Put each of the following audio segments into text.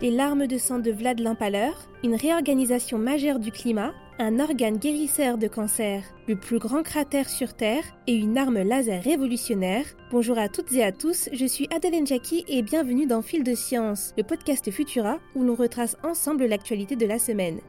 les larmes de sang de Vlad l'Empaleur, une réorganisation majeure du climat, un organe guérisseur de cancer, le plus grand cratère sur Terre et une arme laser révolutionnaire. Bonjour à toutes et à tous, je suis Adeline Jackie et bienvenue dans Fil de Science, le podcast Futura où l'on retrace ensemble l'actualité de la semaine.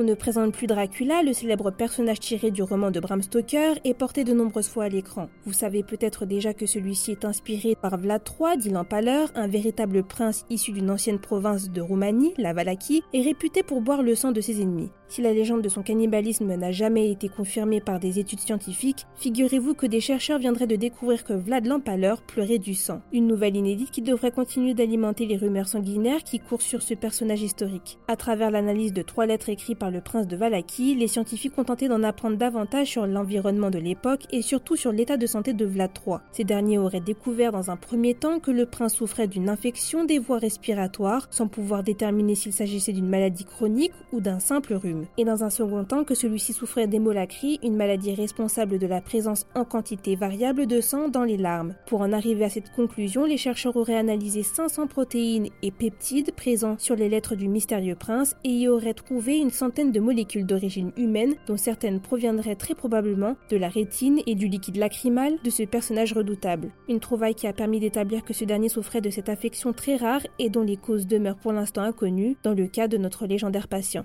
On ne présente plus Dracula, le célèbre personnage tiré du roman de Bram Stoker, et porté de nombreuses fois à l'écran. Vous savez peut-être déjà que celui-ci est inspiré par Vlad III d'Ilan Paleur, un véritable prince issu d'une ancienne province de Roumanie, la Valaquie, et réputé pour boire le sang de ses ennemis. Si la légende de son cannibalisme n'a jamais été confirmée par des études scientifiques, figurez-vous que des chercheurs viendraient de découvrir que Vlad l'Empaleur pleurait du sang. Une nouvelle inédite qui devrait continuer d'alimenter les rumeurs sanguinaires qui courent sur ce personnage historique. À travers l'analyse de trois lettres écrites par le prince de Valaki, les scientifiques ont tenté d'en apprendre davantage sur l'environnement de l'époque et surtout sur l'état de santé de Vlad III. Ces derniers auraient découvert dans un premier temps que le prince souffrait d'une infection des voies respiratoires, sans pouvoir déterminer s'il s'agissait d'une maladie chronique ou d'un simple rhume et dans un second temps que celui-ci souffrait d'hémolacrie, une maladie responsable de la présence en quantité variable de sang dans les larmes. Pour en arriver à cette conclusion, les chercheurs auraient analysé 500 protéines et peptides présents sur les lettres du mystérieux prince et y auraient trouvé une centaine de molécules d'origine humaine, dont certaines proviendraient très probablement de la rétine et du liquide lacrymal de ce personnage redoutable. Une trouvaille qui a permis d'établir que ce dernier souffrait de cette affection très rare et dont les causes demeurent pour l'instant inconnues dans le cas de notre légendaire patient.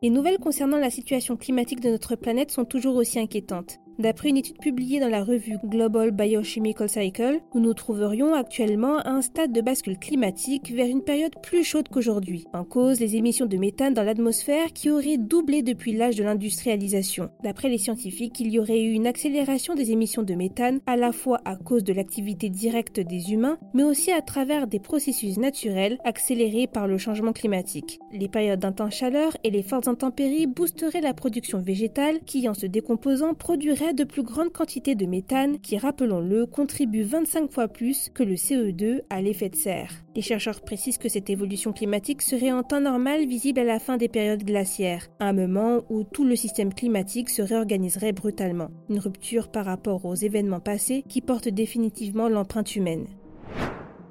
Les nouvelles concernant la situation climatique de notre planète sont toujours aussi inquiétantes. D'après une étude publiée dans la revue Global Biochemical Cycle, nous nous trouverions actuellement à un stade de bascule climatique vers une période plus chaude qu'aujourd'hui. En cause, les émissions de méthane dans l'atmosphère qui auraient doublé depuis l'âge de l'industrialisation. D'après les scientifiques, il y aurait eu une accélération des émissions de méthane à la fois à cause de l'activité directe des humains, mais aussi à travers des processus naturels accélérés par le changement climatique. Les périodes d'intense chaleur et les fortes intempéries boosteraient la production végétale qui, en se décomposant, produirait de plus grandes quantités de méthane qui, rappelons-le, contribue 25 fois plus que le CO2 à l'effet de serre. Les chercheurs précisent que cette évolution climatique serait en temps normal visible à la fin des périodes glaciaires, un moment où tout le système climatique se réorganiserait brutalement. Une rupture par rapport aux événements passés qui porte définitivement l'empreinte humaine.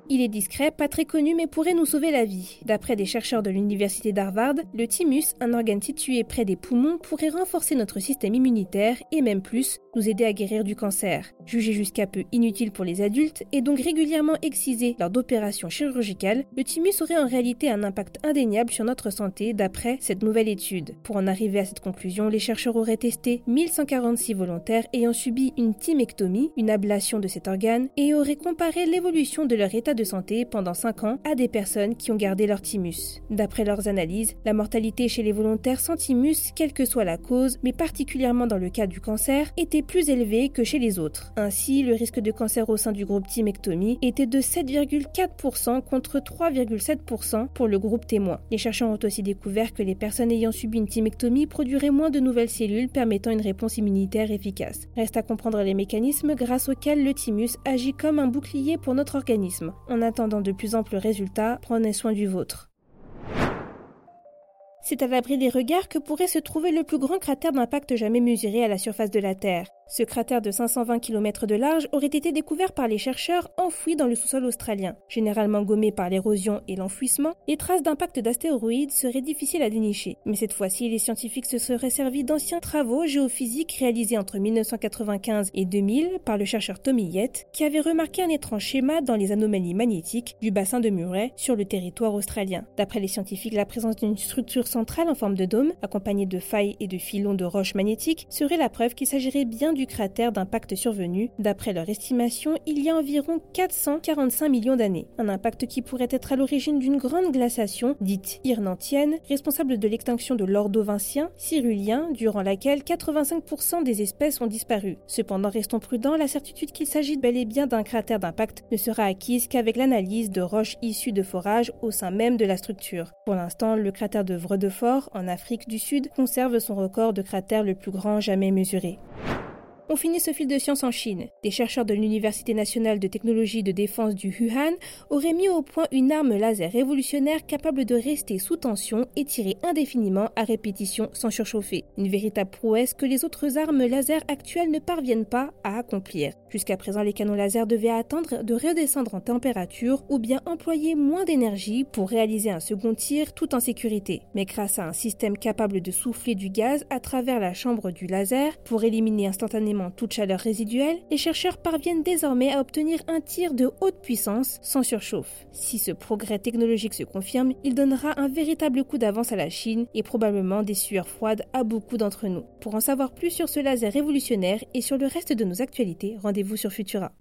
Il est discret, pas très connu, mais pourrait nous sauver la vie. D'après des chercheurs de l'université d'Harvard, le thymus, un organe situé près des poumons, pourrait renforcer notre système immunitaire et même plus, nous aider à guérir du cancer. Jugé jusqu'à peu inutile pour les adultes et donc régulièrement excisé lors d'opérations chirurgicales, le thymus aurait en réalité un impact indéniable sur notre santé d'après cette nouvelle étude. Pour en arriver à cette conclusion, les chercheurs auraient testé 1146 volontaires ayant subi une thymectomie, une ablation de cet organe, et auraient comparé l'évolution de leur état de santé pendant 5 ans à des personnes qui ont gardé leur thymus. D'après leurs analyses, la mortalité chez les volontaires sans thymus, quelle que soit la cause, mais particulièrement dans le cas du cancer, était plus élevée que chez les autres. Ainsi, le risque de cancer au sein du groupe thymectomie était de 7,4% contre 3,7% pour le groupe témoin. Les chercheurs ont aussi découvert que les personnes ayant subi une thymectomie produiraient moins de nouvelles cellules permettant une réponse immunitaire efficace. Reste à comprendre les mécanismes grâce auxquels le thymus agit comme un bouclier pour notre organisme. En attendant de plus amples résultats, prenez soin du vôtre. C'est à l'abri des regards que pourrait se trouver le plus grand cratère d'impact jamais mesuré à la surface de la Terre. Ce cratère de 520 km de large aurait été découvert par les chercheurs enfouis dans le sous-sol australien. Généralement gommé par l'érosion et l'enfouissement, les traces d'impact d'astéroïdes seraient difficiles à dénicher. Mais cette fois-ci, les scientifiques se seraient servis d'anciens travaux géophysiques réalisés entre 1995 et 2000 par le chercheur Tommy Yett, qui avait remarqué un étrange schéma dans les anomalies magnétiques du bassin de Murray sur le territoire australien. D'après les scientifiques, la présence d'une structure centrale en forme de dôme, accompagnée de failles et de filons de roches magnétiques, serait la preuve qu'il s'agirait bien du cratère d'impact survenu. D'après leur estimation, il y a environ 445 millions d'années. Un impact qui pourrait être à l'origine d'une grande glaciation, dite irnantienne, responsable de l'extinction de l'ordovincien, cyrulien, durant laquelle 85% des espèces ont disparu. Cependant, restons prudents, la certitude qu'il s'agit bel et bien d'un cratère d'impact ne sera acquise qu'avec l'analyse de roches issues de forages au sein même de la structure. Pour l'instant, le cratère de Vredefort, en Afrique du Sud, conserve son record de cratère le plus grand jamais mesuré. On finit ce fil de science en Chine. Des chercheurs de l'Université nationale de technologie de défense du Wuhan auraient mis au point une arme laser révolutionnaire capable de rester sous tension et tirer indéfiniment à répétition sans surchauffer. Une véritable prouesse que les autres armes laser actuelles ne parviennent pas à accomplir. Jusqu'à présent, les canons laser devaient attendre de redescendre en température ou bien employer moins d'énergie pour réaliser un second tir tout en sécurité. Mais grâce à un système capable de souffler du gaz à travers la chambre du laser pour éliminer instantanément toute chaleur résiduelle, les chercheurs parviennent désormais à obtenir un tir de haute puissance sans surchauffe. Si ce progrès technologique se confirme, il donnera un véritable coup d'avance à la Chine et probablement des sueurs froides à beaucoup d'entre nous. Pour en savoir plus sur ce laser révolutionnaire et sur le reste de nos actualités, rendez-vous sur Futura.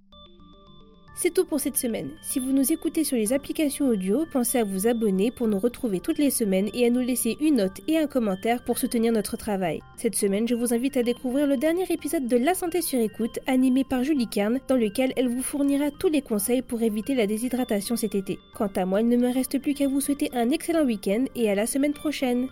C'est tout pour cette semaine. Si vous nous écoutez sur les applications audio, pensez à vous abonner pour nous retrouver toutes les semaines et à nous laisser une note et un commentaire pour soutenir notre travail. Cette semaine, je vous invite à découvrir le dernier épisode de La santé sur écoute, animé par Julie Kern, dans lequel elle vous fournira tous les conseils pour éviter la déshydratation cet été. Quant à moi, il ne me reste plus qu'à vous souhaiter un excellent week-end et à la semaine prochaine.